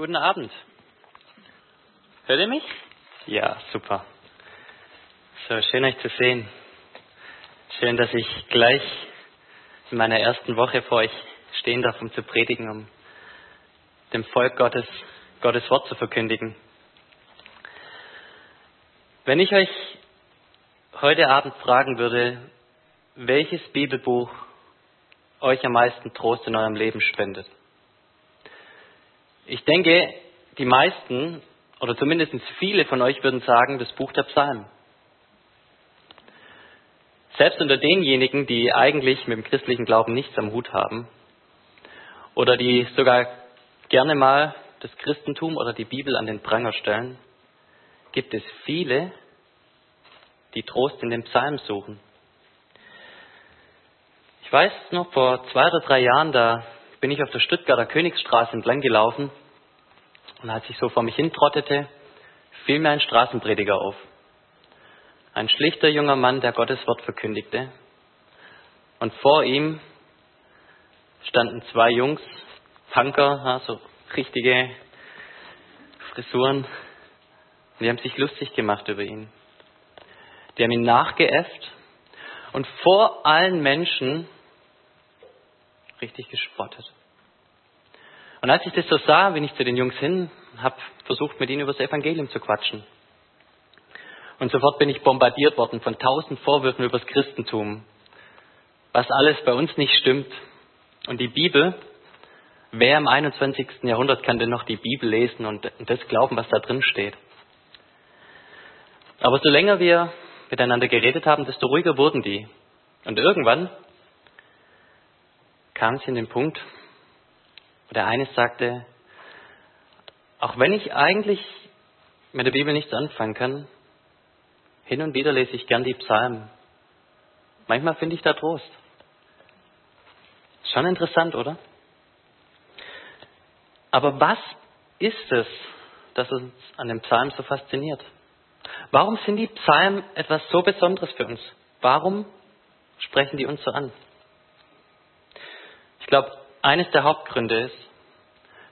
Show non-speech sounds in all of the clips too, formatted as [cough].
Guten Abend. Hört ihr mich? Ja, super. So, schön euch zu sehen. Schön, dass ich gleich in meiner ersten Woche vor euch stehen darf, um zu predigen, um dem Volk Gottes Gottes Wort zu verkündigen. Wenn ich euch heute Abend fragen würde, welches Bibelbuch euch am meisten Trost in eurem Leben spendet, ich denke, die meisten oder zumindest viele von euch würden sagen, das Buch der Psalmen. Selbst unter denjenigen, die eigentlich mit dem christlichen Glauben nichts am Hut haben oder die sogar gerne mal das Christentum oder die Bibel an den Pranger stellen, gibt es viele, die Trost in den Psalmen suchen. Ich weiß noch, vor zwei oder drei Jahren, da bin ich auf der Stuttgarter Königsstraße entlang gelaufen und als ich so vor mich hintrottete, fiel mir ein Straßenprediger auf. Ein schlichter junger Mann, der Gottes Wort verkündigte. Und vor ihm standen zwei Jungs, Punker, so richtige Frisuren. Und die haben sich lustig gemacht über ihn. Die haben ihn nachgeäfft und vor allen Menschen richtig gespottet. Und als ich das so sah, bin ich zu den Jungs hin, habe versucht, mit ihnen über das Evangelium zu quatschen. Und sofort bin ich bombardiert worden von tausend Vorwürfen über das Christentum, was alles bei uns nicht stimmt. Und die Bibel, wer im 21. Jahrhundert kann denn noch die Bibel lesen und das glauben, was da drin steht? Aber so länger wir miteinander geredet haben, desto ruhiger wurden die. Und irgendwann kam sie in den Punkt, und der eine sagte, auch wenn ich eigentlich mit der Bibel nichts anfangen kann, hin und wieder lese ich gern die Psalmen. Manchmal finde ich da Trost. Schon interessant, oder? Aber was ist es, das uns an dem Psalm so fasziniert? Warum sind die Psalmen etwas so Besonderes für uns? Warum sprechen die uns so an? Ich glaube, eines der Hauptgründe ist,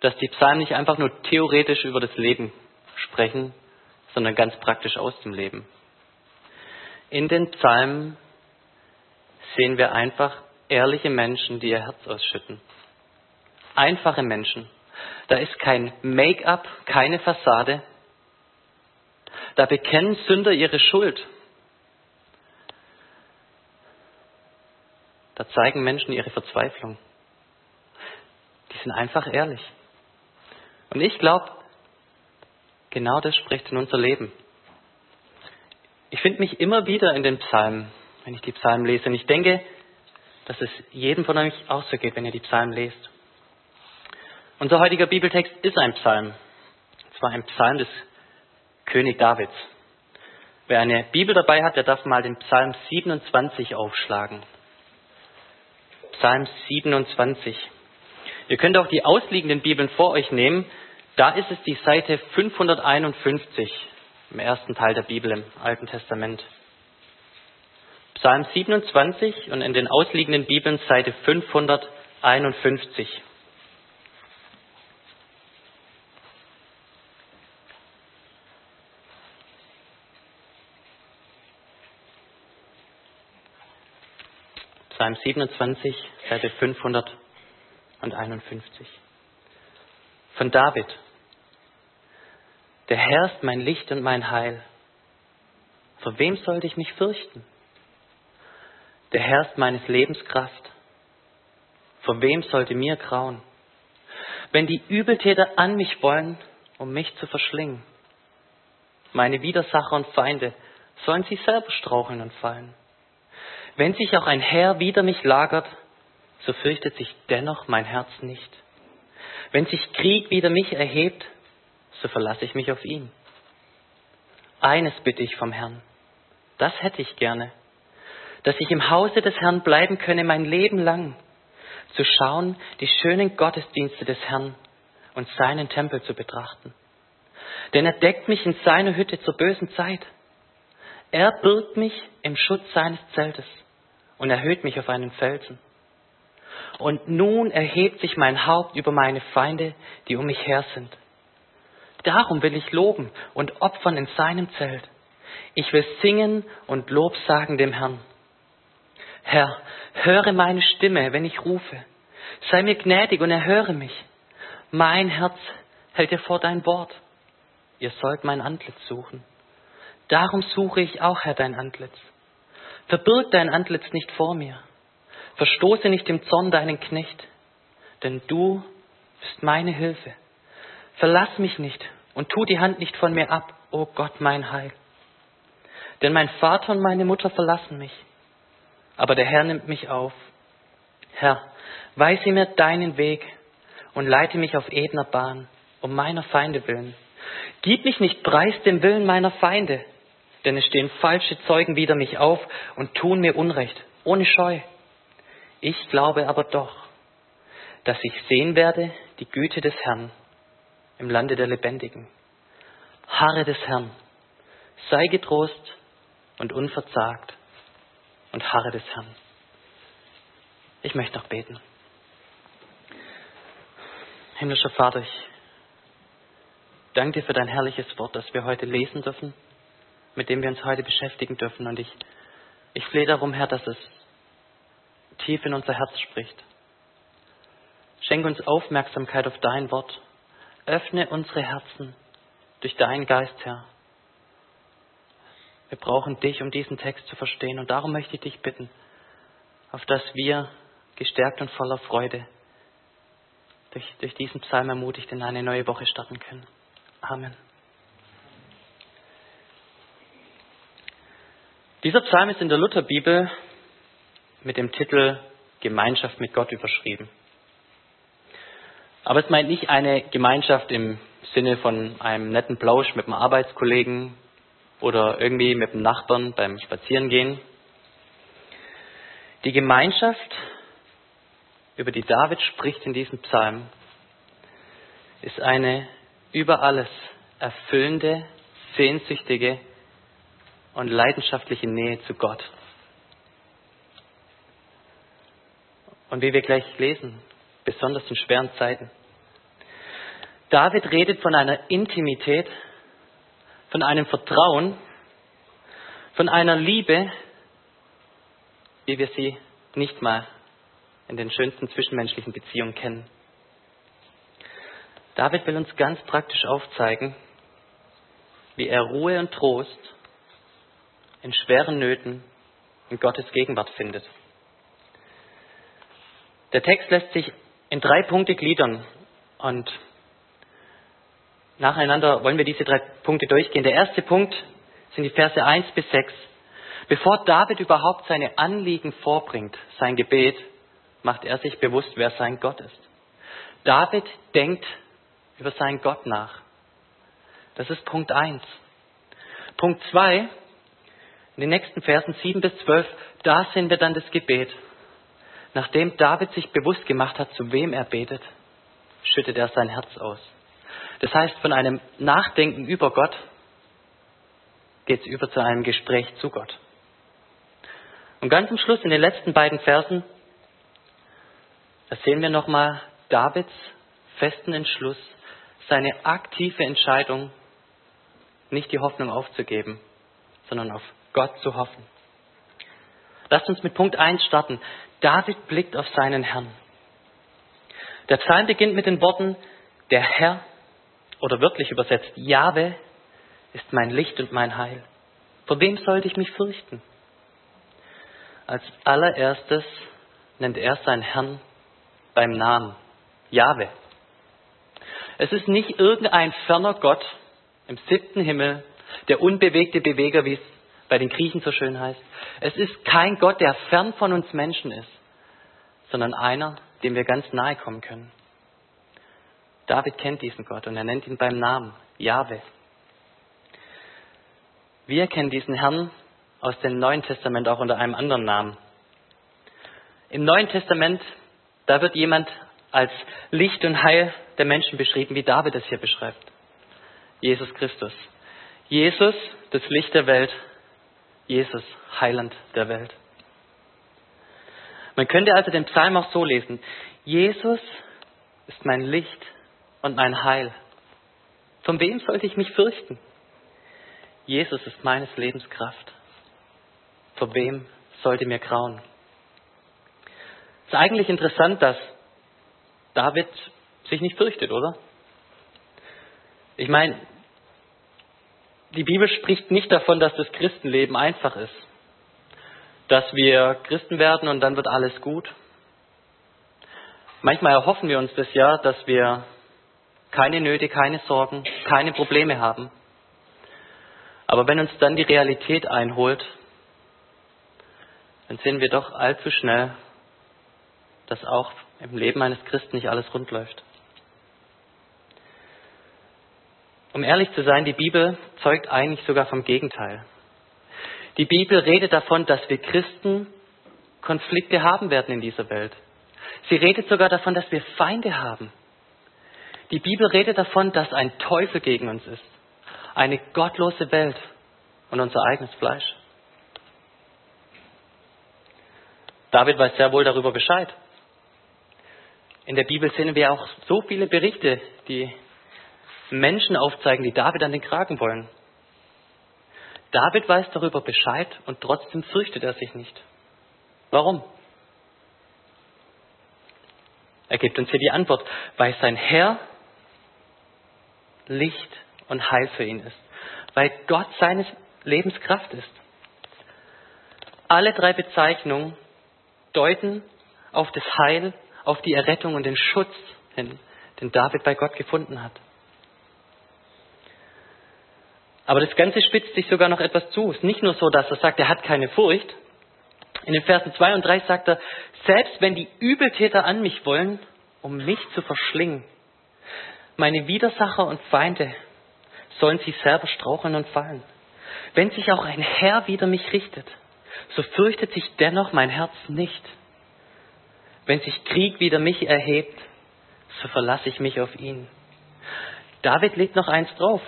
dass die Psalmen nicht einfach nur theoretisch über das Leben sprechen, sondern ganz praktisch aus dem Leben. In den Psalmen sehen wir einfach ehrliche Menschen, die ihr Herz ausschütten. Einfache Menschen. Da ist kein Make-up, keine Fassade. Da bekennen Sünder ihre Schuld. Da zeigen Menschen ihre Verzweiflung. Die sind einfach ehrlich. Und ich glaube, genau das spricht in unser Leben. Ich finde mich immer wieder in den Psalmen, wenn ich die Psalmen lese. Und ich denke, dass es jedem von euch auch so geht, wenn ihr die Psalmen lest. Unser heutiger Bibeltext ist ein Psalm. Und zwar ein Psalm des König Davids. Wer eine Bibel dabei hat, der darf mal den Psalm 27 aufschlagen. Psalm 27. Ihr könnt auch die ausliegenden Bibeln vor euch nehmen. Da ist es die Seite 551 im ersten Teil der Bibel im Alten Testament. Psalm 27 und in den ausliegenden Bibeln Seite 551. Psalm 27, Seite 551 und 51. Von David. Der Herr ist mein Licht und mein Heil. Vor wem sollte ich mich fürchten? Der Herr ist meines Lebens Kraft. Vor wem sollte mir grauen? Wenn die Übeltäter an mich wollen, um mich zu verschlingen, meine Widersacher und Feinde, sollen sie selber straucheln und fallen. Wenn sich auch ein Herr wider mich lagert, so fürchtet sich dennoch mein Herz nicht. Wenn sich Krieg wider mich erhebt, so verlasse ich mich auf ihn. Eines bitte ich vom Herrn, das hätte ich gerne, dass ich im Hause des Herrn bleiben könne mein Leben lang, zu schauen, die schönen Gottesdienste des Herrn und seinen Tempel zu betrachten. Denn er deckt mich in seiner Hütte zur bösen Zeit. Er birgt mich im Schutz seines Zeltes und erhöht mich auf einen Felsen. Und nun erhebt sich mein Haupt über meine Feinde, die um mich her sind. Darum will ich loben und opfern in seinem Zelt. Ich will singen und Lob sagen dem Herrn. Herr, höre meine Stimme, wenn ich rufe. Sei mir gnädig und erhöre mich. Mein Herz hält dir vor dein Wort. Ihr sollt mein Antlitz suchen. Darum suche ich auch, Herr, dein Antlitz. Verbirg dein Antlitz nicht vor mir. Verstoße nicht im Zorn deinen Knecht, denn du bist meine Hilfe. Verlass mich nicht und tu die Hand nicht von mir ab, o oh Gott, mein Heil. Denn mein Vater und meine Mutter verlassen mich, aber der Herr nimmt mich auf. Herr, weise mir deinen Weg und leite mich auf edner Bahn, um meiner Feinde willen. Gib mich nicht preis dem Willen meiner Feinde, denn es stehen falsche Zeugen wider mich auf und tun mir Unrecht, ohne Scheu. Ich glaube aber doch, dass ich sehen werde die Güte des Herrn im Lande der Lebendigen. Harre des Herrn, sei getrost und unverzagt und harre des Herrn. Ich möchte noch beten. Himmlischer Vater, ich danke dir für dein herrliches Wort, das wir heute lesen dürfen, mit dem wir uns heute beschäftigen dürfen. Und ich, ich flehe darum, Herr, dass es tief in unser Herz spricht. Schenke uns Aufmerksamkeit auf dein Wort. Öffne unsere Herzen durch deinen Geist, Herr. Wir brauchen dich, um diesen Text zu verstehen. Und darum möchte ich dich bitten, auf dass wir gestärkt und voller Freude durch, durch diesen Psalm ermutigt in eine neue Woche starten können. Amen. Dieser Psalm ist in der Lutherbibel mit dem Titel Gemeinschaft mit Gott überschrieben. Aber es meint nicht eine Gemeinschaft im Sinne von einem netten Plausch mit einem Arbeitskollegen oder irgendwie mit dem Nachbarn beim Spazierengehen. Die Gemeinschaft, über die David spricht in diesem Psalm, ist eine über alles erfüllende, sehnsüchtige und leidenschaftliche Nähe zu Gott. Und wie wir gleich lesen, besonders in schweren Zeiten. David redet von einer Intimität, von einem Vertrauen, von einer Liebe, wie wir sie nicht mal in den schönsten zwischenmenschlichen Beziehungen kennen. David will uns ganz praktisch aufzeigen, wie er Ruhe und Trost in schweren Nöten in Gottes Gegenwart findet. Der Text lässt sich in drei Punkte gliedern und nacheinander wollen wir diese drei Punkte durchgehen. Der erste Punkt sind die Verse 1 bis 6. Bevor David überhaupt seine Anliegen vorbringt, sein Gebet, macht er sich bewusst, wer sein Gott ist. David denkt über seinen Gott nach. Das ist Punkt 1. Punkt 2, in den nächsten Versen 7 bis 12, da sehen wir dann das Gebet. Nachdem David sich bewusst gemacht hat, zu wem er betet, schüttet er sein Herz aus. Das heißt, von einem Nachdenken über Gott geht es über zu einem Gespräch zu Gott. Und ganz am Schluss, in den letzten beiden Versen, da sehen wir nochmal Davids festen Entschluss, seine aktive Entscheidung, nicht die Hoffnung aufzugeben, sondern auf Gott zu hoffen. Lasst uns mit Punkt 1 starten. David blickt auf seinen Herrn. Der Psalm beginnt mit den Worten, der Herr, oder wörtlich übersetzt, Jahwe ist mein Licht und mein Heil. Vor wem sollte ich mich fürchten? Als allererstes nennt er seinen Herrn beim Namen, Jahwe. Es ist nicht irgendein ferner Gott im siebten Himmel, der unbewegte Beweger, wie es bei den Griechen so schön heißt. Es ist kein Gott, der fern von uns Menschen ist, sondern einer, dem wir ganz nahe kommen können. David kennt diesen Gott und er nennt ihn beim Namen, Jahwe. Wir kennen diesen Herrn aus dem Neuen Testament auch unter einem anderen Namen. Im Neuen Testament, da wird jemand als Licht und Heil der Menschen beschrieben, wie David es hier beschreibt. Jesus Christus. Jesus, das Licht der Welt. Jesus, Heiland der Welt. Man könnte also den Psalm auch so lesen. Jesus ist mein Licht und mein Heil. Von wem sollte ich mich fürchten? Jesus ist meines Lebens Kraft. Vor wem sollte mir grauen? Es ist eigentlich interessant, dass David sich nicht fürchtet, oder? Ich meine, die Bibel spricht nicht davon, dass das Christenleben einfach ist. Dass wir Christen werden und dann wird alles gut. Manchmal erhoffen wir uns das ja, dass wir keine Nöte, keine Sorgen, keine Probleme haben. Aber wenn uns dann die Realität einholt, dann sehen wir doch allzu schnell, dass auch im Leben eines Christen nicht alles rund läuft. Um ehrlich zu sein, die Bibel zeugt eigentlich sogar vom Gegenteil. Die Bibel redet davon, dass wir Christen Konflikte haben werden in dieser Welt. Sie redet sogar davon, dass wir Feinde haben. Die Bibel redet davon, dass ein Teufel gegen uns ist. Eine gottlose Welt und unser eigenes Fleisch. David weiß sehr wohl darüber Bescheid. In der Bibel sehen wir auch so viele Berichte, die Menschen aufzeigen, die David an den Kragen wollen. David weiß darüber Bescheid und trotzdem fürchtet er sich nicht. Warum? Er gibt uns hier die Antwort, weil sein Herr Licht und Heil für ihn ist, weil Gott seines Lebens Kraft ist. Alle drei Bezeichnungen deuten auf das Heil auf die Errettung und den Schutz hin, den David bei Gott gefunden hat. Aber das Ganze spitzt sich sogar noch etwas zu. Es ist nicht nur so, dass er sagt, er hat keine Furcht. In den Versen 2 und 3 sagt er, selbst wenn die Übeltäter an mich wollen, um mich zu verschlingen, meine Widersacher und Feinde sollen sich selber straucheln und fallen. Wenn sich auch ein Herr wider mich richtet, so fürchtet sich dennoch mein Herz nicht. Wenn sich Krieg wider mich erhebt, so verlasse ich mich auf ihn. David legt noch eins drauf.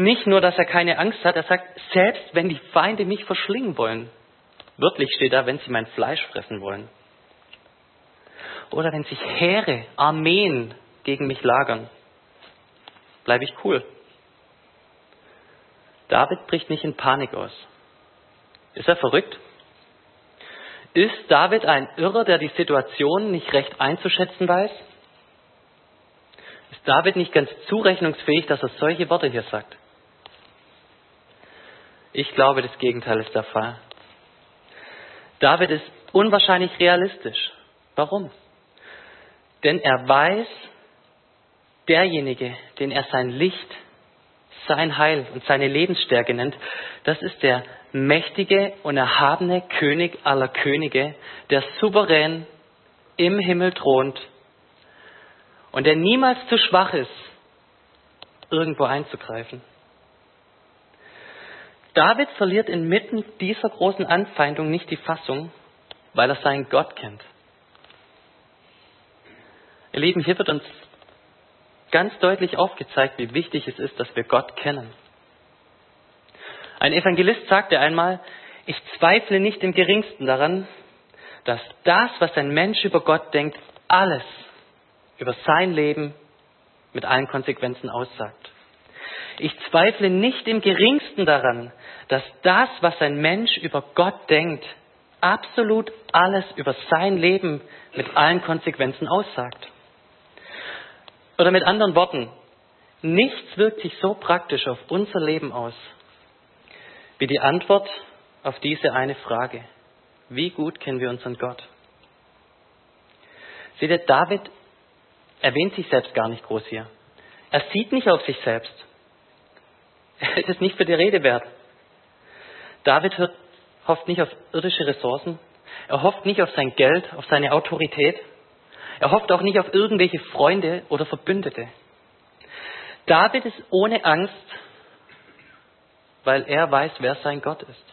Nicht nur, dass er keine Angst hat, er sagt, selbst wenn die Feinde mich verschlingen wollen, wörtlich steht da, wenn sie mein Fleisch fressen wollen. Oder wenn sich Heere, Armeen gegen mich lagern, bleibe ich cool. David bricht nicht in Panik aus. Ist er verrückt? Ist David ein Irrer, der die Situation nicht recht einzuschätzen weiß? Ist David nicht ganz zurechnungsfähig, dass er solche Worte hier sagt? Ich glaube, das Gegenteil ist der Fall. David ist unwahrscheinlich realistisch. Warum? Denn er weiß, derjenige, den er sein Licht, sein Heil und seine Lebensstärke nennt, das ist der mächtige und erhabene König aller Könige, der souverän im Himmel thront und der niemals zu schwach ist, irgendwo einzugreifen. David verliert inmitten dieser großen Anfeindung nicht die Fassung, weil er seinen Gott kennt. Ihr Lieben, hier wird uns ganz deutlich aufgezeigt, wie wichtig es ist, dass wir Gott kennen. Ein Evangelist sagte einmal, ich zweifle nicht im geringsten daran, dass das, was ein Mensch über Gott denkt, alles über sein Leben mit allen Konsequenzen aussagt. Ich zweifle nicht im geringsten daran, dass das, was ein Mensch über Gott denkt, absolut alles über sein Leben mit allen Konsequenzen aussagt. Oder mit anderen Worten, nichts wirkt sich so praktisch auf unser Leben aus wie die Antwort auf diese eine Frage. Wie gut kennen wir unseren Gott? Seht ihr, David erwähnt sich selbst gar nicht groß hier. Er sieht nicht auf sich selbst. [laughs] Es ist nicht für die Rede wert. David hört, hofft nicht auf irdische Ressourcen. Er hofft nicht auf sein Geld, auf seine Autorität. Er hofft auch nicht auf irgendwelche Freunde oder Verbündete. David ist ohne Angst, weil er weiß, wer sein Gott ist.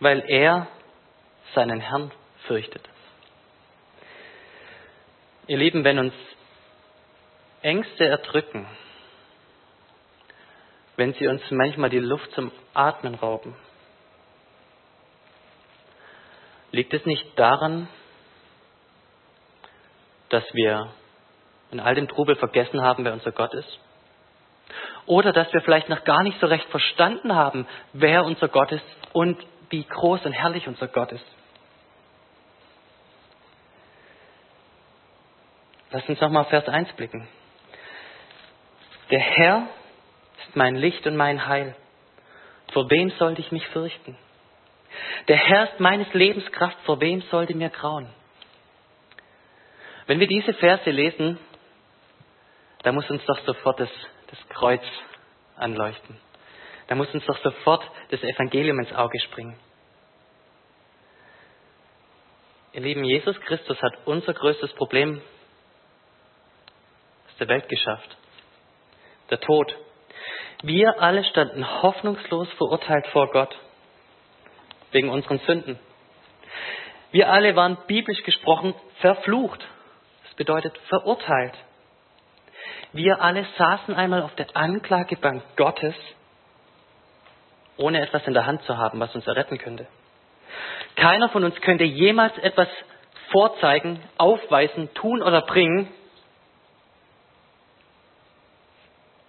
Weil er seinen Herrn fürchtet. Ihr Lieben, wenn uns Ängste erdrücken, wenn sie uns manchmal die Luft zum Atmen rauben, liegt es nicht daran, dass wir in all dem Trubel vergessen haben, wer unser Gott ist? Oder dass wir vielleicht noch gar nicht so recht verstanden haben, wer unser Gott ist und wie groß und herrlich unser Gott ist. Lass uns nochmal Vers 1 blicken. Der Herr ist mein Licht und mein Heil. Vor wem sollte ich mich fürchten? Der Herr ist meines Lebens Kraft. Vor wem sollte mir grauen? Wenn wir diese Verse lesen, da muss uns doch sofort das, das Kreuz anleuchten. Da muss uns doch sofort das Evangelium ins Auge springen. Ihr Lieben, Jesus Christus hat unser größtes Problem aus der Welt geschafft. Der Tod. Wir alle standen hoffnungslos verurteilt vor Gott wegen unseren Sünden. Wir alle waren biblisch gesprochen verflucht. Das bedeutet verurteilt. Wir alle saßen einmal auf der Anklagebank Gottes, ohne etwas in der Hand zu haben, was uns erretten könnte. Keiner von uns könnte jemals etwas vorzeigen, aufweisen, tun oder bringen,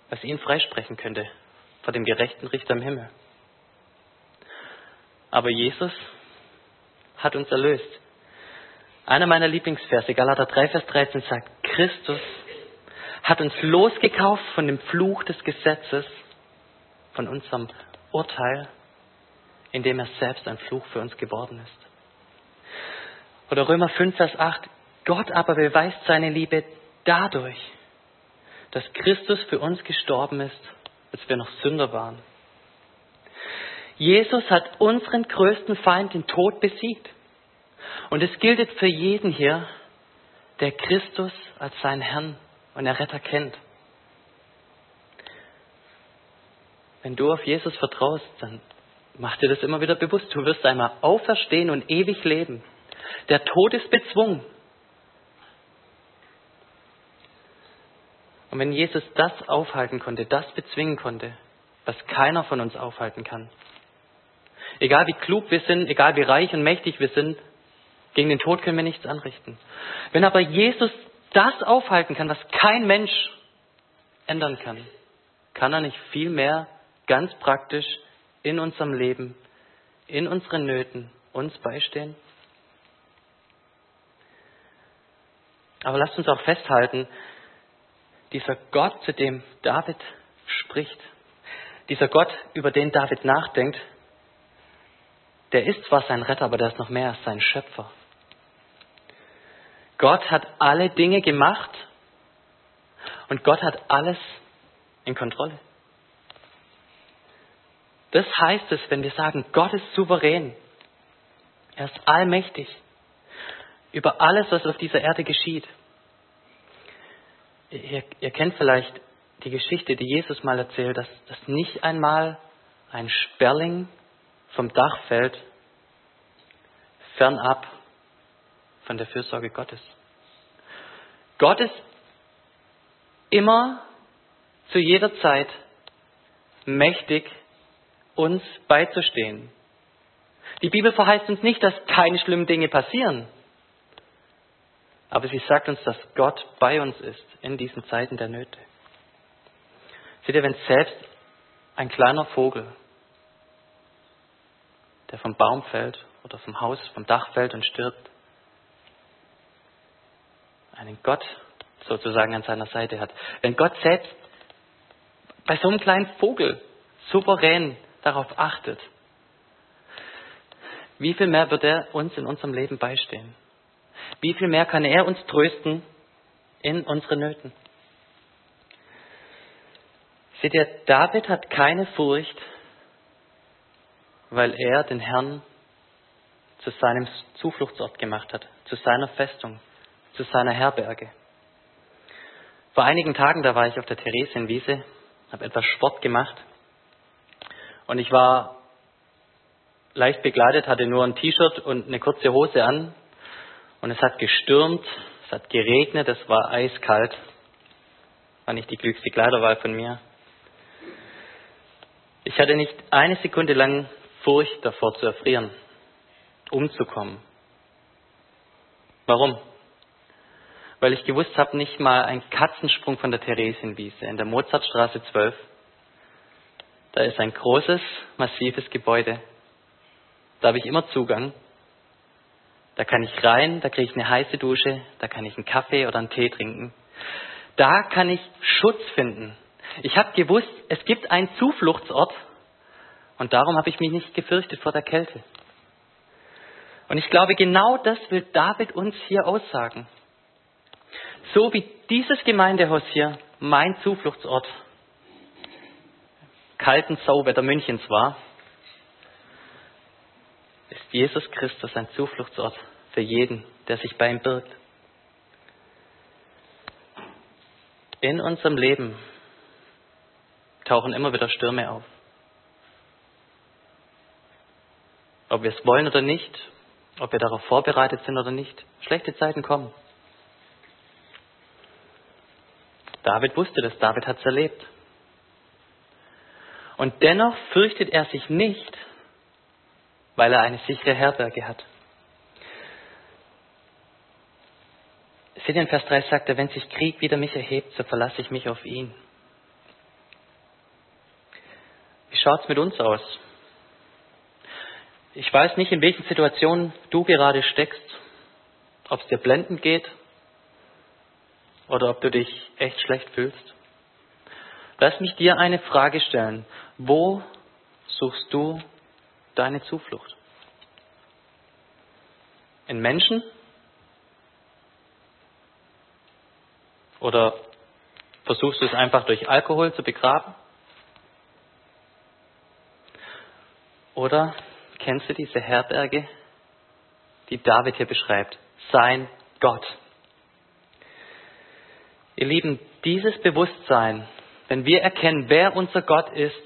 was ihn freisprechen könnte vor dem gerechten Richter im Himmel. Aber Jesus hat uns erlöst. Einer meiner Lieblingsverse, Galater 3, Vers 13 sagt, Christus hat uns losgekauft von dem Fluch des Gesetzes, von unserem Urteil, indem er selbst ein Fluch für uns geworden ist. Oder Römer 5, Vers 8, Gott aber beweist seine Liebe dadurch, dass Christus für uns gestorben ist, als wir noch Sünder waren. Jesus hat unseren größten Feind, den Tod, besiegt. Und es gilt für jeden hier, der Christus als seinen Herrn und Erretter kennt. Wenn du auf Jesus vertraust, dann mach dir das immer wieder bewusst. Du wirst einmal auferstehen und ewig leben. Der Tod ist bezwungen. Und wenn Jesus das aufhalten konnte, das bezwingen konnte, was keiner von uns aufhalten kann, egal wie klug wir sind, egal wie reich und mächtig wir sind, gegen den Tod können wir nichts anrichten. Wenn aber Jesus das aufhalten kann, was kein Mensch ändern kann, kann er nicht viel mehr ganz praktisch in unserem Leben, in unseren Nöten uns beistehen? Aber lasst uns auch festhalten, dieser Gott, zu dem David spricht, dieser Gott, über den David nachdenkt, der ist zwar sein Retter, aber der ist noch mehr als sein Schöpfer. Gott hat alle Dinge gemacht und Gott hat alles in Kontrolle. Das heißt es, wenn wir sagen, Gott ist souverän. Er ist allmächtig über alles, was auf dieser Erde geschieht. Ihr, ihr, kennt vielleicht die Geschichte, die Jesus mal erzählt, dass, dass nicht einmal ein Sperling vom Dach fällt, fernab von der Fürsorge Gottes. Gott ist immer zu jeder Zeit mächtig, uns beizustehen. Die Bibel verheißt uns nicht, dass keine schlimmen Dinge passieren. Aber sie sagt uns, dass Gott bei uns ist in diesen Zeiten der Nöte. Seht ihr, wenn selbst ein kleiner Vogel, der vom Baum fällt oder vom Haus, vom Dach fällt und stirbt, einen Gott sozusagen an seiner Seite hat. Wenn Gott selbst bei so einem kleinen Vogel souverän darauf achtet, wie viel mehr wird er uns in unserem Leben beistehen? Wie viel mehr kann er uns trösten in unseren Nöten? Seht ihr, David hat keine Furcht, weil er den Herrn zu seinem Zufluchtsort gemacht hat, zu seiner Festung, zu seiner Herberge. Vor einigen Tagen, da war ich auf der Theresienwiese, habe etwas Sport gemacht und ich war leicht begleitet, hatte nur ein T-Shirt und eine kurze Hose an und es hat gestürmt, es hat geregnet, es war eiskalt. War nicht die glücklichste Kleiderwahl von mir. Ich hatte nicht eine Sekunde lang Furcht davor zu erfrieren, umzukommen. Warum? weil ich gewusst habe, nicht mal ein Katzensprung von der Theresienwiese in der Mozartstraße 12. Da ist ein großes, massives Gebäude. Da habe ich immer Zugang. Da kann ich rein, da kriege ich eine heiße Dusche, da kann ich einen Kaffee oder einen Tee trinken. Da kann ich Schutz finden. Ich habe gewusst, es gibt einen Zufluchtsort und darum habe ich mich nicht gefürchtet vor der Kälte. Und ich glaube, genau das will David uns hier aussagen. So wie dieses Gemeindehaus hier mein Zufluchtsort kalten Sauwetter Münchens war, ist Jesus Christus ein Zufluchtsort für jeden, der sich bei ihm birgt. In unserem Leben tauchen immer wieder Stürme auf. Ob wir es wollen oder nicht, ob wir darauf vorbereitet sind oder nicht, schlechte Zeiten kommen. David wusste das, David hat es erlebt. Und dennoch fürchtet er sich nicht, weil er eine sichere Herberge hat. Seht ihr in Vers 3 sagt er, wenn sich Krieg wieder mich erhebt, so verlasse ich mich auf ihn. Wie schaut es mit uns aus? Ich weiß nicht, in welchen Situationen du gerade steckst, ob es dir blendend geht oder ob du dich echt schlecht fühlst. Lass mich dir eine Frage stellen. Wo suchst du deine Zuflucht? In Menschen? Oder versuchst du es einfach durch Alkohol zu begraben? Oder kennst du diese Herberge, die David hier beschreibt? Sein Gott. Ihr Lieben, dieses Bewusstsein, wenn wir erkennen, wer unser Gott ist,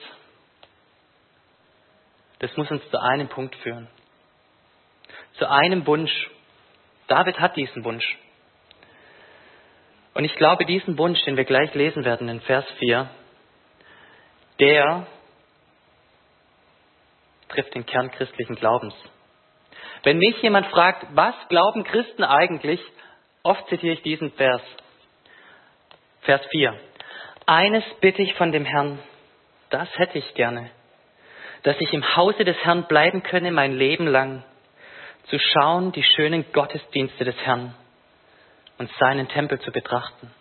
das muss uns zu einem Punkt führen. Zu einem Wunsch. David hat diesen Wunsch. Und ich glaube, diesen Wunsch, den wir gleich lesen werden in Vers 4, der trifft den Kern christlichen Glaubens. Wenn mich jemand fragt, was glauben Christen eigentlich, oft zitiere ich diesen Vers. Vers 4. Eines bitte ich von dem Herrn, das hätte ich gerne, dass ich im Hause des Herrn bleiben könne mein Leben lang, zu schauen die schönen Gottesdienste des Herrn und seinen Tempel zu betrachten.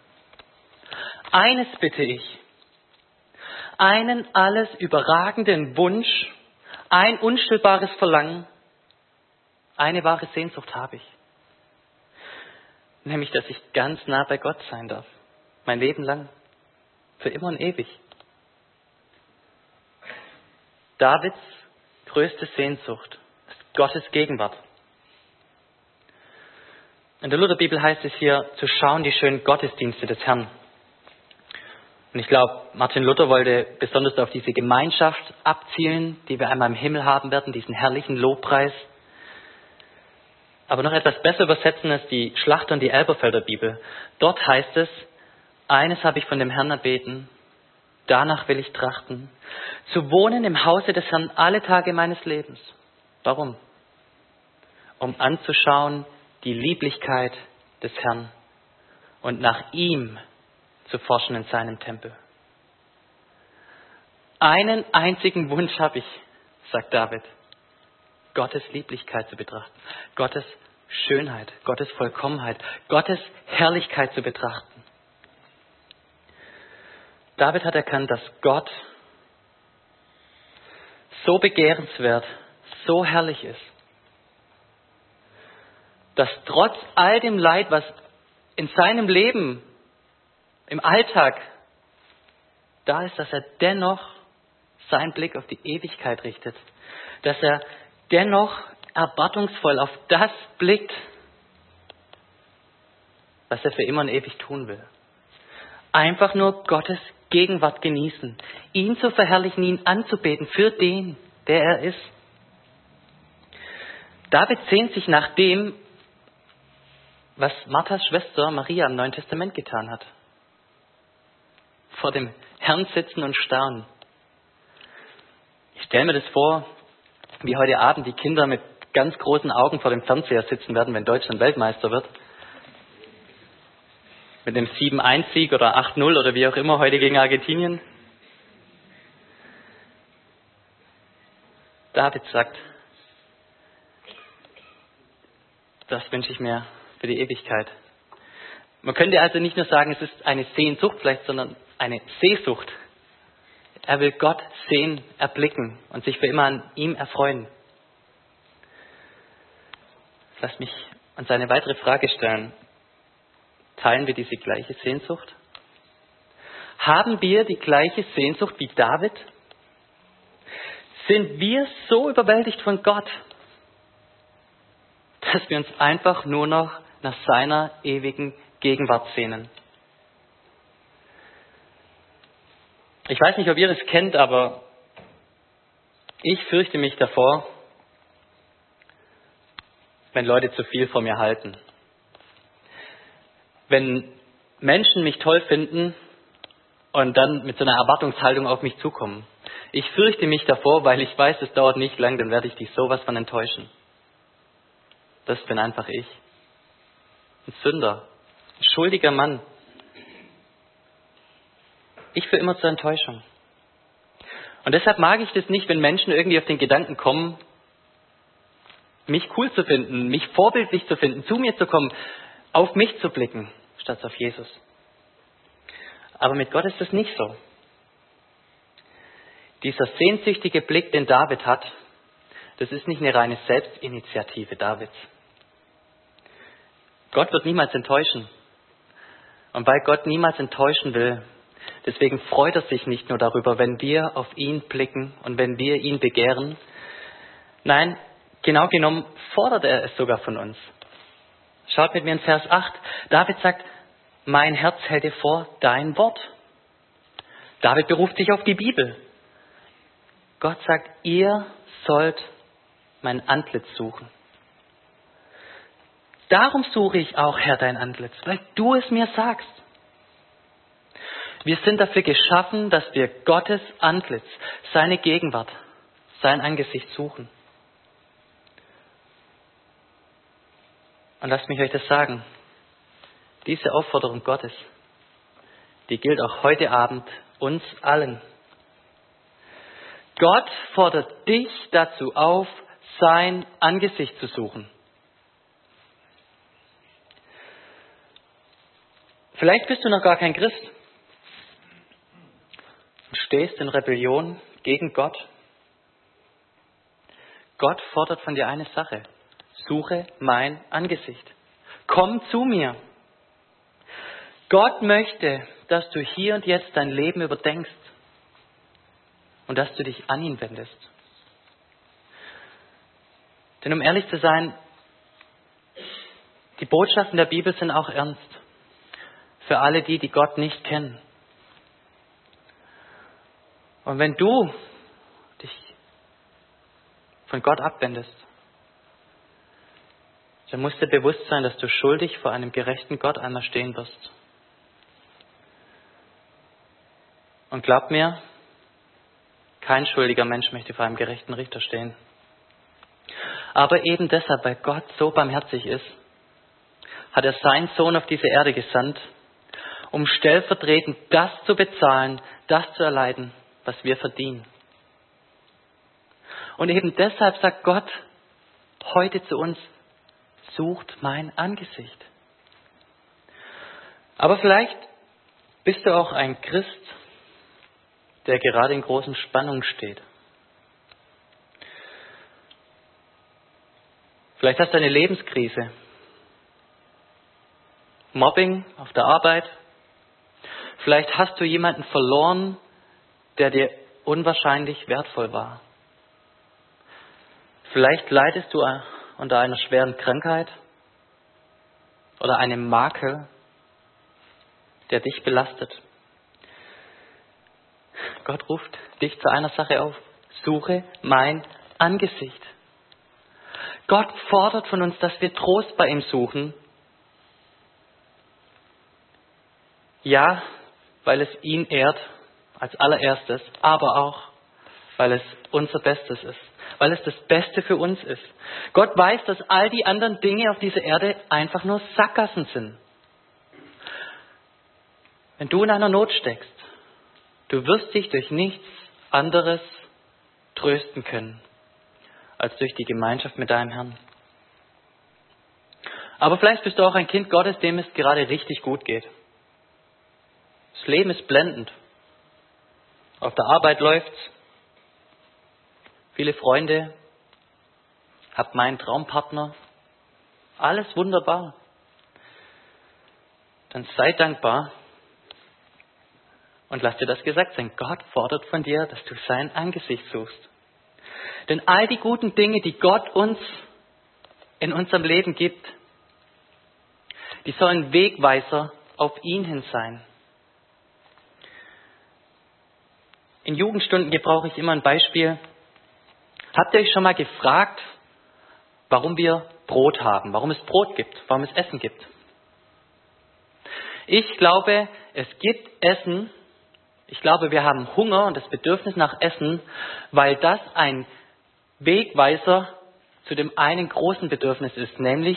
Eines bitte ich, einen alles überragenden Wunsch, ein unstillbares Verlangen, eine wahre Sehnsucht habe ich. Nämlich, dass ich ganz nah bei Gott sein darf. Mein Leben lang. Für immer und ewig. Davids größte Sehnsucht ist Gottes Gegenwart. In der Lutherbibel heißt es hier, zu schauen die schönen Gottesdienste des Herrn. Und ich glaube, Martin Luther wollte besonders auf diese Gemeinschaft abzielen, die wir einmal im Himmel haben werden, diesen herrlichen Lobpreis. Aber noch etwas besser übersetzen als die Schlachter und die Elberfelder Bibel. Dort heißt es, eines habe ich von dem Herrn erbeten, danach will ich trachten, zu wohnen im Hause des Herrn alle Tage meines Lebens. Warum? Um anzuschauen die Lieblichkeit des Herrn und nach ihm zu forschen in seinem Tempel. Einen einzigen Wunsch habe ich, sagt David, Gottes Lieblichkeit zu betrachten, Gottes Schönheit, Gottes Vollkommenheit, Gottes Herrlichkeit zu betrachten. David hat erkannt, dass Gott so begehrenswert, so herrlich ist, dass trotz all dem Leid, was in seinem Leben im Alltag da ist, dass er dennoch seinen Blick auf die Ewigkeit richtet, dass er dennoch erwartungsvoll auf das blickt, was er für immer und ewig tun will. Einfach nur Gottes Gegenwart genießen, ihn zu verherrlichen, ihn anzubeten für den, der er ist. David sehnt sich nach dem, was Marthas Schwester Maria im Neuen Testament getan hat vor dem Herrn sitzen und staunen. Ich stelle mir das vor, wie heute Abend die Kinder mit ganz großen Augen vor dem Fernseher sitzen werden, wenn Deutschland Weltmeister wird. Mit dem 7-1-Sieg oder 8-0 oder wie auch immer heute gegen Argentinien. David sagt, das wünsche ich mir für die Ewigkeit. Man könnte also nicht nur sagen, es ist eine Sehnsucht vielleicht, sondern eine Sehsucht. Er will Gott sehen, erblicken und sich für immer an ihm erfreuen. Lass mich uns eine weitere Frage stellen. Teilen wir diese gleiche Sehnsucht? Haben wir die gleiche Sehnsucht wie David? Sind wir so überwältigt von Gott, dass wir uns einfach nur noch nach seiner ewigen Gegenwart sehnen? Ich weiß nicht, ob ihr das kennt, aber ich fürchte mich davor, wenn Leute zu viel von mir halten. Wenn Menschen mich toll finden und dann mit so einer Erwartungshaltung auf mich zukommen. Ich fürchte mich davor, weil ich weiß, es dauert nicht lang, dann werde ich dich sowas von enttäuschen. Das bin einfach ich. Ein Sünder, ein schuldiger Mann. Ich für immer zur Enttäuschung. Und deshalb mag ich das nicht, wenn Menschen irgendwie auf den Gedanken kommen, mich cool zu finden, mich vorbildlich zu finden, zu mir zu kommen, auf mich zu blicken, statt auf Jesus. Aber mit Gott ist das nicht so. Dieser sehnsüchtige Blick, den David hat, das ist nicht eine reine Selbstinitiative Davids. Gott wird niemals enttäuschen. Und weil Gott niemals enttäuschen will, deswegen freut er sich nicht nur darüber, wenn wir auf ihn blicken und wenn wir ihn begehren. Nein, Genau genommen fordert er es sogar von uns. Schaut mit mir in Vers 8. David sagt, mein Herz hält dir vor dein Wort. David beruft sich auf die Bibel. Gott sagt, ihr sollt mein Antlitz suchen. Darum suche ich auch, Herr, dein Antlitz, weil du es mir sagst. Wir sind dafür geschaffen, dass wir Gottes Antlitz, seine Gegenwart, sein Angesicht suchen. Und lasst mich euch das sagen. Diese Aufforderung Gottes, die gilt auch heute Abend uns allen. Gott fordert dich dazu auf, sein Angesicht zu suchen. Vielleicht bist du noch gar kein Christ und stehst in Rebellion gegen Gott. Gott fordert von dir eine Sache suche mein Angesicht. Komm zu mir. Gott möchte, dass du hier und jetzt dein Leben überdenkst und dass du dich an ihn wendest. Denn um ehrlich zu sein, die Botschaften der Bibel sind auch ernst für alle die, die Gott nicht kennen. Und wenn du dich von Gott abwendest, dann musst dir bewusst sein, dass du schuldig vor einem gerechten Gott einmal stehen wirst. Und glaub mir, kein schuldiger Mensch möchte vor einem gerechten Richter stehen. Aber eben deshalb, weil Gott so barmherzig ist, hat er seinen Sohn auf diese Erde gesandt, um stellvertretend das zu bezahlen, das zu erleiden, was wir verdienen. Und eben deshalb sagt Gott heute zu uns, sucht mein Angesicht. Aber vielleicht bist du auch ein Christ, der gerade in großen Spannungen steht. Vielleicht hast du eine Lebenskrise. Mobbing auf der Arbeit. Vielleicht hast du jemanden verloren, der dir unwahrscheinlich wertvoll war. Vielleicht leidest du unter einer schweren Krankheit oder einem Makel, der dich belastet. Gott ruft dich zu einer Sache auf. Suche mein Angesicht. Gott fordert von uns, dass wir Trost bei ihm suchen. Ja, weil es ihn ehrt als allererstes, aber auch, weil es unser Bestes ist weil es das Beste für uns ist. Gott weiß, dass all die anderen Dinge auf dieser Erde einfach nur Sackgassen sind. Wenn du in einer Not steckst, du wirst dich durch nichts anderes trösten können, als durch die Gemeinschaft mit deinem Herrn. Aber vielleicht bist du auch ein Kind Gottes, dem es gerade richtig gut geht. Das Leben ist blendend. Auf der Arbeit läuft's. Viele Freunde. Hab meinen Traumpartner. Alles wunderbar. Dann sei dankbar und lass dir das gesagt sein. Gott fordert von dir, dass du sein Angesicht suchst. Denn all die guten Dinge, die Gott uns in unserem Leben gibt, die sollen Wegweiser auf ihn hin sein. In Jugendstunden gebrauche ich immer ein Beispiel. Habt ihr euch schon mal gefragt, warum wir Brot haben, warum es Brot gibt, warum es Essen gibt? Ich glaube, es gibt Essen, ich glaube, wir haben Hunger und das Bedürfnis nach Essen, weil das ein Wegweiser zu dem einen großen Bedürfnis ist, nämlich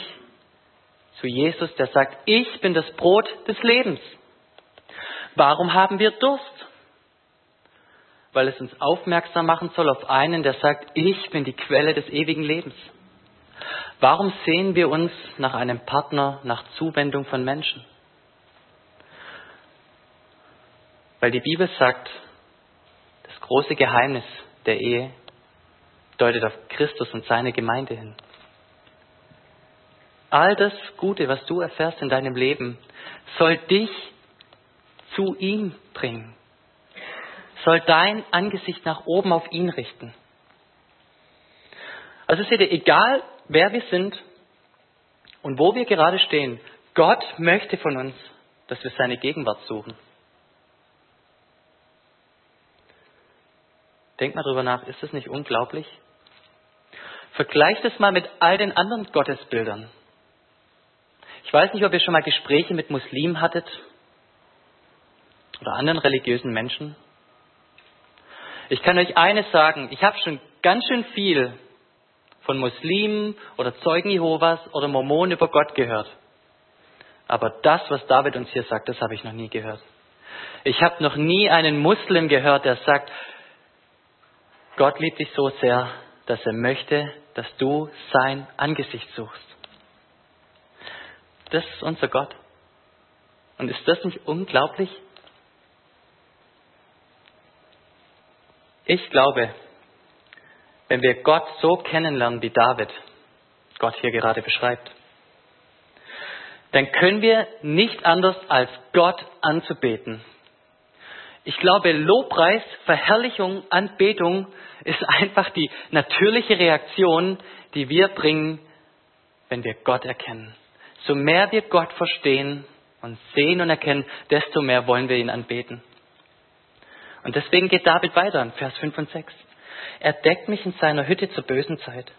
zu Jesus, der sagt, ich bin das Brot des Lebens. Warum haben wir Durst? Weil es uns aufmerksam machen soll auf einen, der sagt, ich bin die Quelle des ewigen Lebens. Warum sehen wir uns nach einem Partner, nach Zuwendung von Menschen? Weil die Bibel sagt, das große Geheimnis der Ehe deutet auf Christus und seine Gemeinde hin. All das Gute, was du erfährst in deinem Leben, soll dich zu ihm bringen, soll dein Angesicht nach oben auf ihn richten. Also seht ihr, egal wer wir sind und wo wir gerade stehen, Gott möchte von uns, dass wir seine Gegenwart suchen. Denk mal drüber nach, ist das nicht unglaublich? Vergleicht es mal mit all den anderen Gottesbildern. Ich weiß nicht, ob ihr schon mal Gespräche mit Muslimen hattet oder anderen religiösen Menschen. Ich kann euch eines sagen, ich habe schon ganz schön viel von Muslimen oder Zeugen Jehovas oder Mormonen über Gott gehört. Aber das, was David uns hier sagt, das habe ich noch nie gehört. Ich habe noch nie einen Muslim gehört, der sagt, Gott liebt dich so sehr, dass er möchte, dass du sein Angesicht suchst. Das ist unser Gott. Und ist das nicht unglaublich? Ich glaube, wenn wir Gott so kennenlernen, wie David Gott hier gerade beschreibt, dann können wir nicht anders als Gott anzubeten. Ich glaube, Lobpreis, Verherrlichung, Anbetung ist einfach die natürliche Reaktion, die wir bringen, wenn wir Gott erkennen. So mehr wir Gott verstehen und sehen und erkennen, desto mehr wollen wir ihn anbeten. Und deswegen geht David weiter in Vers 5 und 6. Er deckt mich in seiner Hütte zur bösen Zeit.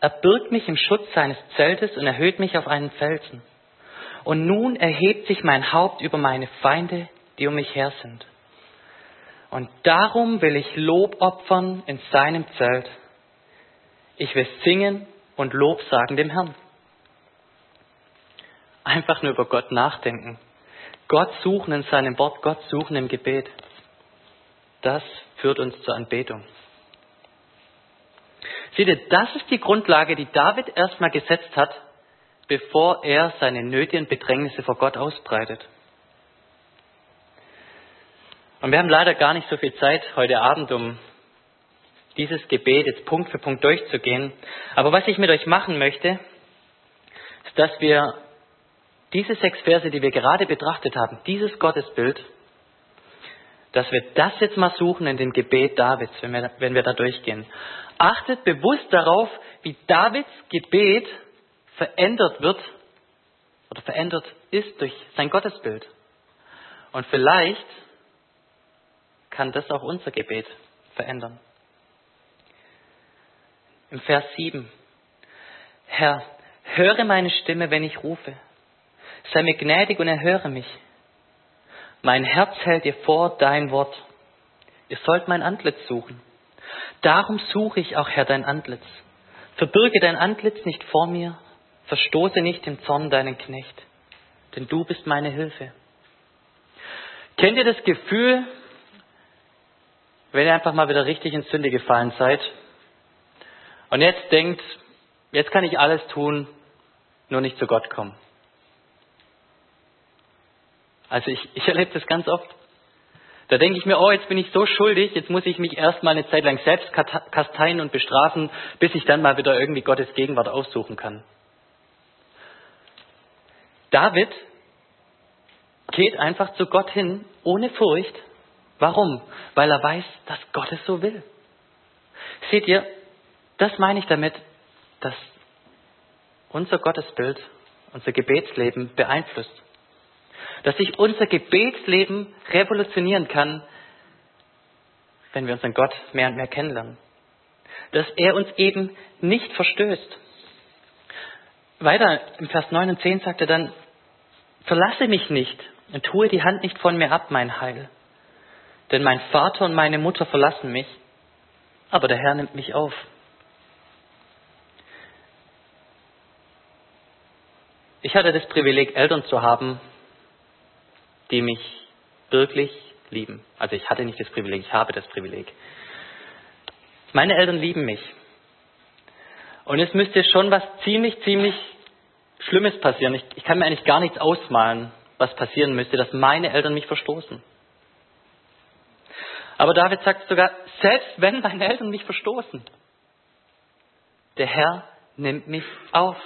Er birgt mich im Schutz seines Zeltes und erhöht mich auf einen Felsen. Und nun erhebt sich mein Haupt über meine Feinde, die um mich her sind. Und darum will ich Lob opfern in seinem Zelt. Ich will singen und Lob sagen dem Herrn. Einfach nur über Gott nachdenken. Gott suchen in seinem Wort, Gott suchen im Gebet. Das führt uns zur Anbetung. Seht ihr, das ist die Grundlage, die David erstmal gesetzt hat, bevor er seine Nöte und Bedrängnisse vor Gott ausbreitet. Und wir haben leider gar nicht so viel Zeit heute Abend, um dieses Gebet jetzt Punkt für Punkt durchzugehen. Aber was ich mit euch machen möchte, ist, dass wir diese sechs Verse, die wir gerade betrachtet haben, dieses Gottesbild, dass wir das jetzt mal suchen in dem Gebet Davids, wenn wir, wenn wir da durchgehen. Achtet bewusst darauf, wie Davids Gebet verändert wird oder verändert ist durch sein Gottesbild. Und vielleicht kann das auch unser Gebet verändern. Im Vers 7. Herr, höre meine Stimme, wenn ich rufe. Sei mir gnädig und erhöre mich. Mein Herz hält dir vor dein Wort. Ihr sollt mein Antlitz suchen. Darum suche ich auch, Herr, dein Antlitz. Verbirge dein Antlitz nicht vor mir, verstoße nicht im Zorn deinen Knecht, denn du bist meine Hilfe. Kennt ihr das Gefühl, wenn ihr einfach mal wieder richtig in Sünde gefallen seid und jetzt denkt, jetzt kann ich alles tun, nur nicht zu Gott kommen? Also ich, ich erlebe das ganz oft. Da denke ich mir, oh, jetzt bin ich so schuldig, jetzt muss ich mich erstmal eine Zeit lang selbst kasteien und bestrafen, bis ich dann mal wieder irgendwie Gottes Gegenwart aussuchen kann. David geht einfach zu Gott hin, ohne Furcht. Warum? Weil er weiß, dass Gott es so will. Seht ihr, das meine ich damit, dass unser Gottesbild, unser Gebetsleben beeinflusst dass sich unser Gebetsleben revolutionieren kann, wenn wir unseren Gott mehr und mehr kennenlernen. Dass er uns eben nicht verstößt. Weiter im Vers 9 und 10 sagt er dann, verlasse mich nicht und tue die Hand nicht von mir ab, mein Heil. Denn mein Vater und meine Mutter verlassen mich, aber der Herr nimmt mich auf. Ich hatte das Privileg, Eltern zu haben, die mich wirklich lieben. Also ich hatte nicht das Privileg, ich habe das Privileg. Meine Eltern lieben mich. Und es müsste schon was ziemlich, ziemlich Schlimmes passieren. Ich, ich kann mir eigentlich gar nichts ausmalen, was passieren müsste, dass meine Eltern mich verstoßen. Aber David sagt sogar, selbst wenn meine Eltern mich verstoßen, der Herr nimmt mich auf.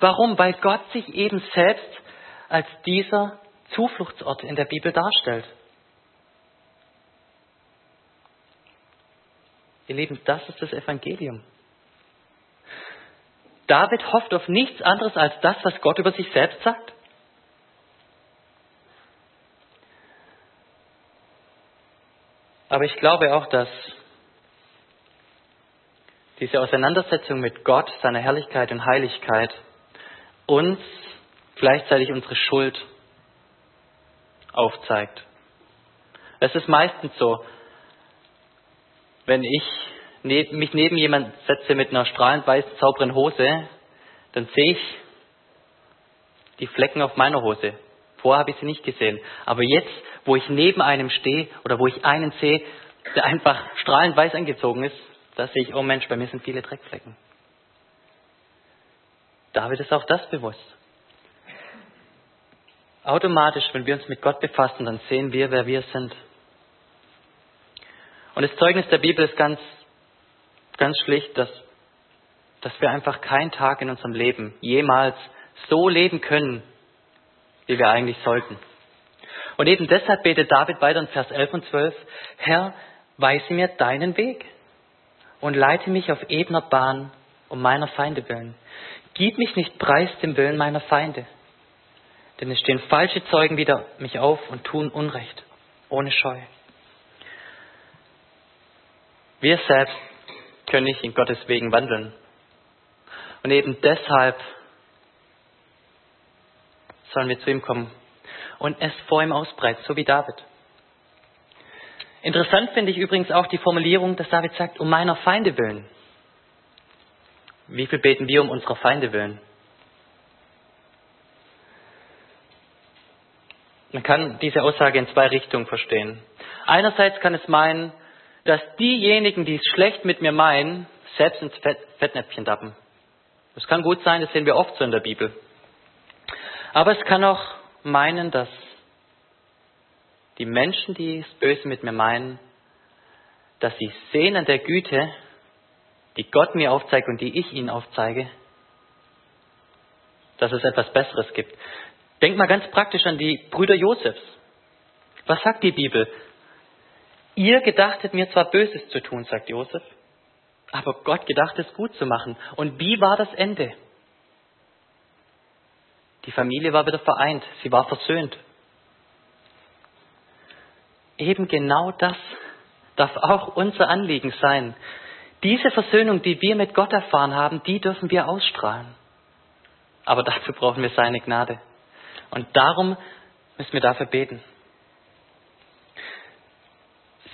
Warum? Weil Gott sich eben selbst als dieser Zufluchtsort in der Bibel darstellt. Ihr Lieben, das ist das Evangelium. David hofft auf nichts anderes als das, was Gott über sich selbst sagt. Aber ich glaube auch, dass diese Auseinandersetzung mit Gott, seiner Herrlichkeit und Heiligkeit uns gleichzeitig unsere Schuld aufzeigt. Es ist meistens so, wenn ich mich neben jemand setze mit einer strahlend weißen, sauberen Hose, dann sehe ich die Flecken auf meiner Hose. Vorher habe ich sie nicht gesehen. Aber jetzt, wo ich neben einem stehe oder wo ich einen sehe, der einfach strahlend weiß angezogen ist, da sehe ich, oh Mensch, bei mir sind viele Dreckflecken. David ist auch das bewusst. Automatisch, wenn wir uns mit Gott befassen, dann sehen wir, wer wir sind. Und das Zeugnis der Bibel ist ganz, ganz schlicht, dass, dass wir einfach keinen Tag in unserem Leben jemals so leben können, wie wir eigentlich sollten. Und eben deshalb betet David weiter in Vers 11 und 12, Herr, weise mir deinen Weg und leite mich auf ebener Bahn um meiner Feinde willen. Gib mich nicht preis dem Willen meiner Feinde denn es stehen falsche Zeugen wider mich auf und tun Unrecht, ohne Scheu. Wir selbst können nicht in Gottes Wegen wandeln. Und eben deshalb sollen wir zu ihm kommen und es vor ihm ausbreiten, so wie David. Interessant finde ich übrigens auch die Formulierung, dass David sagt, um meiner Feinde willen. Wie viel beten wir um unserer Feinde willen? Man kann diese Aussage in zwei Richtungen verstehen. Einerseits kann es meinen, dass diejenigen, die es schlecht mit mir meinen, selbst ins Fettnäpfchen tappen. Das kann gut sein, das sehen wir oft so in der Bibel. Aber es kann auch meinen, dass die Menschen, die es böse mit mir meinen, dass sie sehen an der Güte, die Gott mir aufzeigt und die ich ihnen aufzeige, dass es etwas Besseres gibt. Denk mal ganz praktisch an die Brüder Josefs. Was sagt die Bibel? Ihr gedachtet mir zwar Böses zu tun, sagt Josef, aber Gott gedacht es gut zu machen. Und wie war das Ende? Die Familie war wieder vereint, sie war versöhnt. Eben genau das darf auch unser Anliegen sein. Diese Versöhnung, die wir mit Gott erfahren haben, die dürfen wir ausstrahlen. Aber dazu brauchen wir seine Gnade. Und darum müssen wir dafür beten.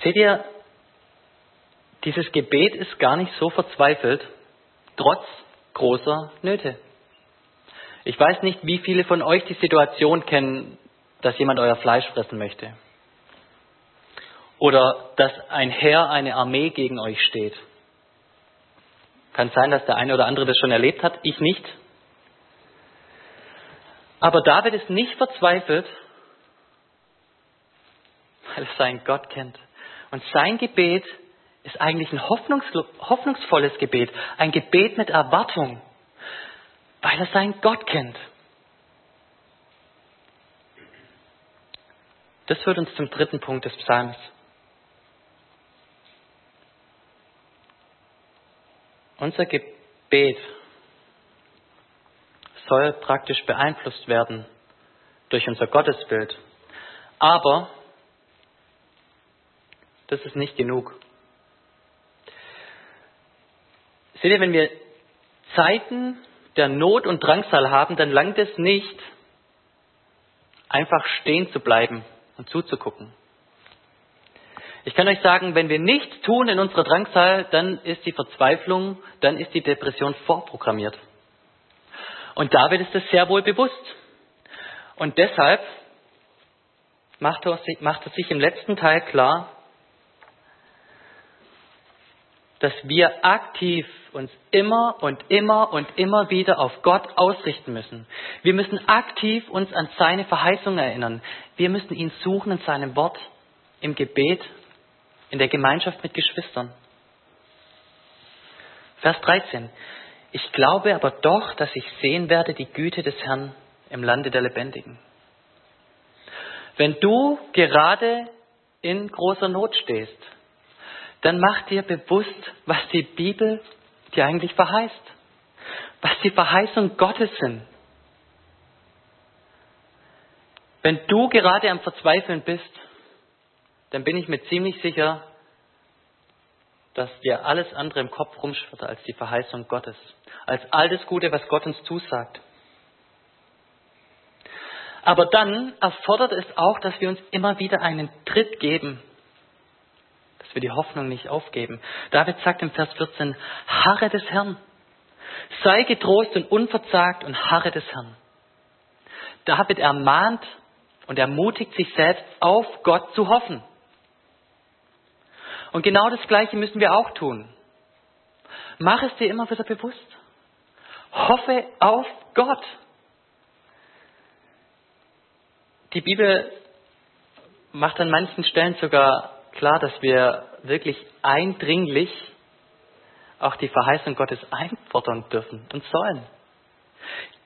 Seht ihr, dieses Gebet ist gar nicht so verzweifelt, trotz großer Nöte. Ich weiß nicht, wie viele von euch die Situation kennen, dass jemand euer Fleisch fressen möchte. Oder dass ein Heer, eine Armee gegen euch steht. Kann sein, dass der eine oder andere das schon erlebt hat, ich nicht. Aber David ist nicht verzweifelt, weil er seinen Gott kennt. Und sein Gebet ist eigentlich ein hoffnungsvolles Gebet, ein Gebet mit Erwartung, weil er seinen Gott kennt. Das führt uns zum dritten Punkt des Psalms. Unser Gebet soll praktisch beeinflusst werden durch unser Gottesbild. Aber das ist nicht genug. Seht ihr, wenn wir Zeiten der Not und Drangsal haben, dann langt es nicht, einfach stehen zu bleiben und zuzugucken. Ich kann euch sagen, wenn wir nichts tun in unserer Drangsal, dann ist die Verzweiflung, dann ist die Depression vorprogrammiert. Und David ist es sehr wohl bewusst. Und deshalb macht er, macht er sich im letzten Teil klar, dass wir aktiv uns immer und immer und immer wieder auf Gott ausrichten müssen. Wir müssen aktiv uns an seine Verheißung erinnern. Wir müssen ihn suchen in seinem Wort, im Gebet, in der Gemeinschaft mit Geschwistern. Vers 13. Ich glaube aber doch, dass ich sehen werde die Güte des Herrn im Lande der Lebendigen. Wenn du gerade in großer Not stehst, dann mach dir bewusst, was die Bibel dir eigentlich verheißt, was die Verheißung Gottes sind. Wenn du gerade am Verzweifeln bist, dann bin ich mir ziemlich sicher, dass dir alles andere im Kopf rumschwirrt als die Verheißung Gottes, als all das Gute, was Gott uns zusagt. Aber dann erfordert es auch, dass wir uns immer wieder einen Tritt geben, dass wir die Hoffnung nicht aufgeben. David sagt im Vers 14, harre des Herrn. Sei getrost und unverzagt und harre des Herrn. David ermahnt und ermutigt sich selbst, auf Gott zu hoffen. Und genau das Gleiche müssen wir auch tun. Mach es dir immer wieder bewusst. Hoffe auf Gott. Die Bibel macht an manchen Stellen sogar klar, dass wir wirklich eindringlich auch die Verheißung Gottes einfordern dürfen und sollen.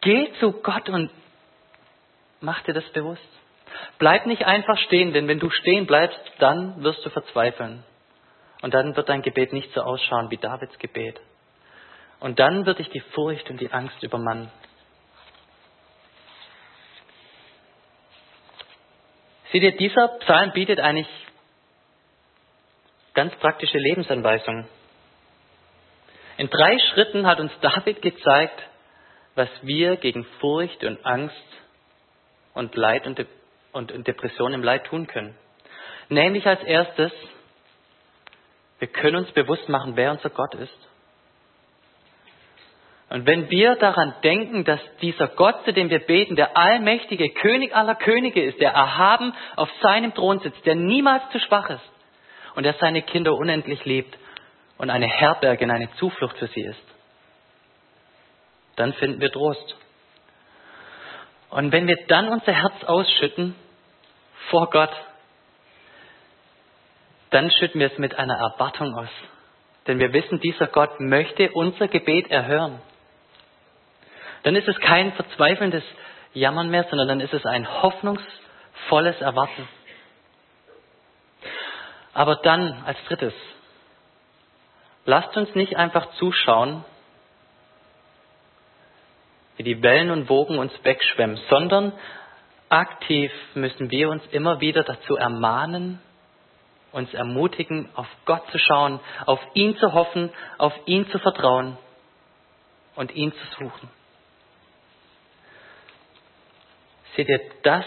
Geh zu Gott und mach dir das bewusst. Bleib nicht einfach stehen, denn wenn du stehen bleibst, dann wirst du verzweifeln. Und dann wird dein Gebet nicht so ausschauen wie Davids Gebet. Und dann wird dich die Furcht und die Angst übermannen. Seht ihr, dieser Psalm bietet eigentlich ganz praktische Lebensanweisung. In drei Schritten hat uns David gezeigt, was wir gegen Furcht und Angst und Leid und, und Depression im Leid tun können. Nämlich als erstes, wir können uns bewusst machen, wer unser Gott ist. Und wenn wir daran denken, dass dieser Gott, zu dem wir beten, der allmächtige König aller Könige ist, der erhaben auf seinem Thron sitzt, der niemals zu schwach ist, und der seine Kinder unendlich liebt und eine Herberge und eine Zuflucht für sie ist, dann finden wir Trost. Und wenn wir dann unser Herz ausschütten vor Gott, dann schütten wir es mit einer Erwartung aus. Denn wir wissen, dieser Gott möchte unser Gebet erhören. Dann ist es kein verzweifelndes Jammern mehr, sondern dann ist es ein hoffnungsvolles Erwarten. Aber dann als drittes, lasst uns nicht einfach zuschauen, wie die Wellen und Wogen uns wegschwemmen, sondern aktiv müssen wir uns immer wieder dazu ermahnen, uns ermutigen, auf Gott zu schauen, auf ihn zu hoffen, auf ihn zu vertrauen und ihn zu suchen. Seht ihr, das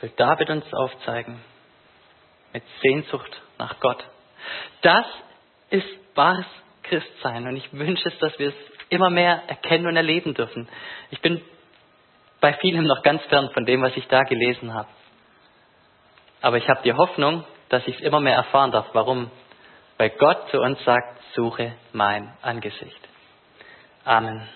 will David uns aufzeigen, mit Sehnsucht nach Gott. Das ist wahres Christ sein. Und ich wünsche es, dass wir es immer mehr erkennen und erleben dürfen. Ich bin bei vielem noch ganz fern von dem, was ich da gelesen habe. Aber ich habe die Hoffnung, dass ich es immer mehr erfahren darf. Warum? Weil Gott zu uns sagt, suche mein Angesicht. Amen.